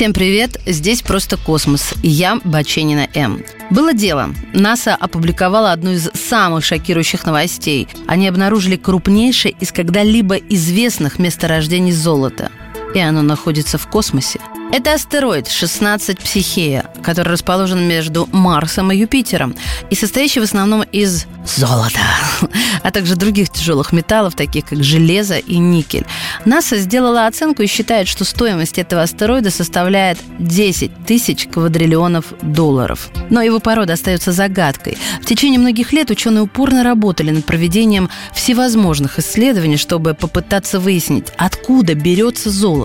Всем привет, здесь «Просто космос» я, Баченина М. Было дело. НАСА опубликовала одну из самых шокирующих новостей. Они обнаружили крупнейшее из когда-либо известных месторождений золота. И оно находится в космосе. Это астероид 16 Психея, который расположен между Марсом и Юпитером и состоящий в основном из золота, а также других тяжелых металлов, таких как железо и никель. НАСА сделала оценку и считает, что стоимость этого астероида составляет 10 тысяч квадриллионов долларов. Но его порода остается загадкой. В течение многих лет ученые упорно работали над проведением всевозможных исследований, чтобы попытаться выяснить, откуда берется золото.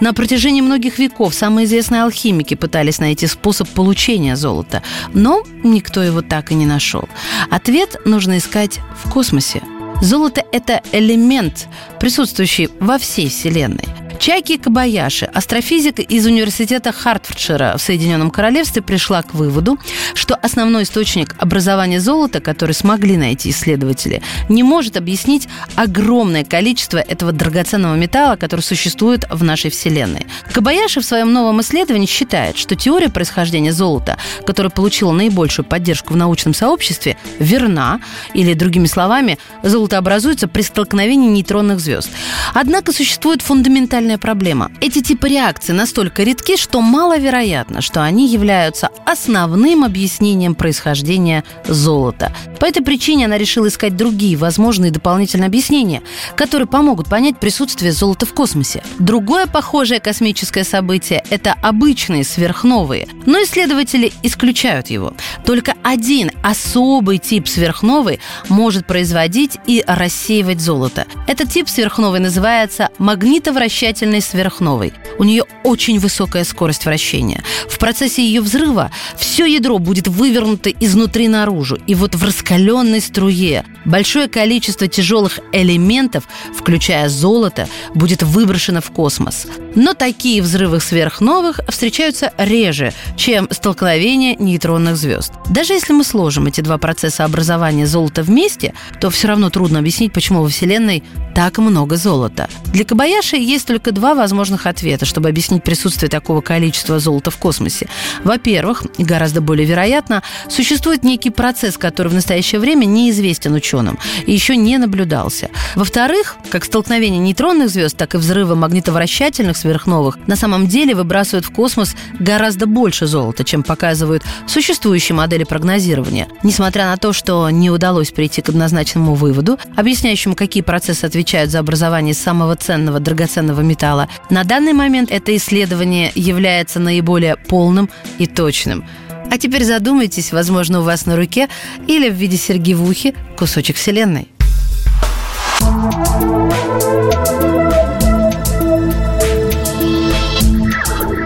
На протяжении многих веков самые известные алхимики пытались найти способ получения золота, но никто его так и не нашел. Ответ нужно искать в космосе. Золото – это элемент, присутствующий во всей Вселенной – Чайки Кабаяши, астрофизик из университета Хартфордшира в Соединенном Королевстве, пришла к выводу, что основной источник образования золота, который смогли найти исследователи, не может объяснить огромное количество этого драгоценного металла, который существует в нашей Вселенной. Кабаяши в своем новом исследовании считает, что теория происхождения золота, которая получила наибольшую поддержку в научном сообществе, верна, или, другими словами, золото образуется при столкновении нейтронных звезд. Однако существует фундаментальная глобальная проблема. Эти типы реакций настолько редки, что маловероятно, что они являются основным объяснением происхождения золота. По этой причине она решила искать другие возможные дополнительные объяснения, которые помогут понять присутствие золота в космосе. Другое похожее космическое событие – это обычные сверхновые, но исследователи исключают его. Только один особый тип сверхновой может производить и рассеивать золото. Этот тип сверхновой называется магнитовращательный замечательной сверхновой. У нее очень высокая скорость вращения. В процессе ее взрыва все ядро будет вывернуто изнутри наружу. И вот в раскаленной струе большое количество тяжелых элементов, включая золото, будет выброшено в космос. Но такие взрывы сверхновых встречаются реже, чем столкновение нейтронных звезд. Даже если мы сложим эти два процесса образования золота вместе, то все равно трудно объяснить, почему во Вселенной так много золота. Для Кабаяши есть только два возможных ответа, чтобы объяснить присутствие такого количества золота в космосе. Во-первых, гораздо более вероятно, существует некий процесс, который в настоящее время неизвестен ученым и еще не наблюдался. Во-вторых, как столкновение нейтронных звезд, так и взрывы магнитовращательных сверхновых на самом деле выбрасывают в космос гораздо больше золота, чем показывают существующие модели прогнозирования. Несмотря на то, что не удалось прийти к однозначному выводу, объясняющему, какие процессы отвечают за образование самого ценного драгоценного металла, на данный момент это исследование является наиболее полным и точным. А теперь задумайтесь, возможно, у вас на руке или в виде серьги в ухе кусочек Вселенной.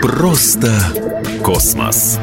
Просто космос.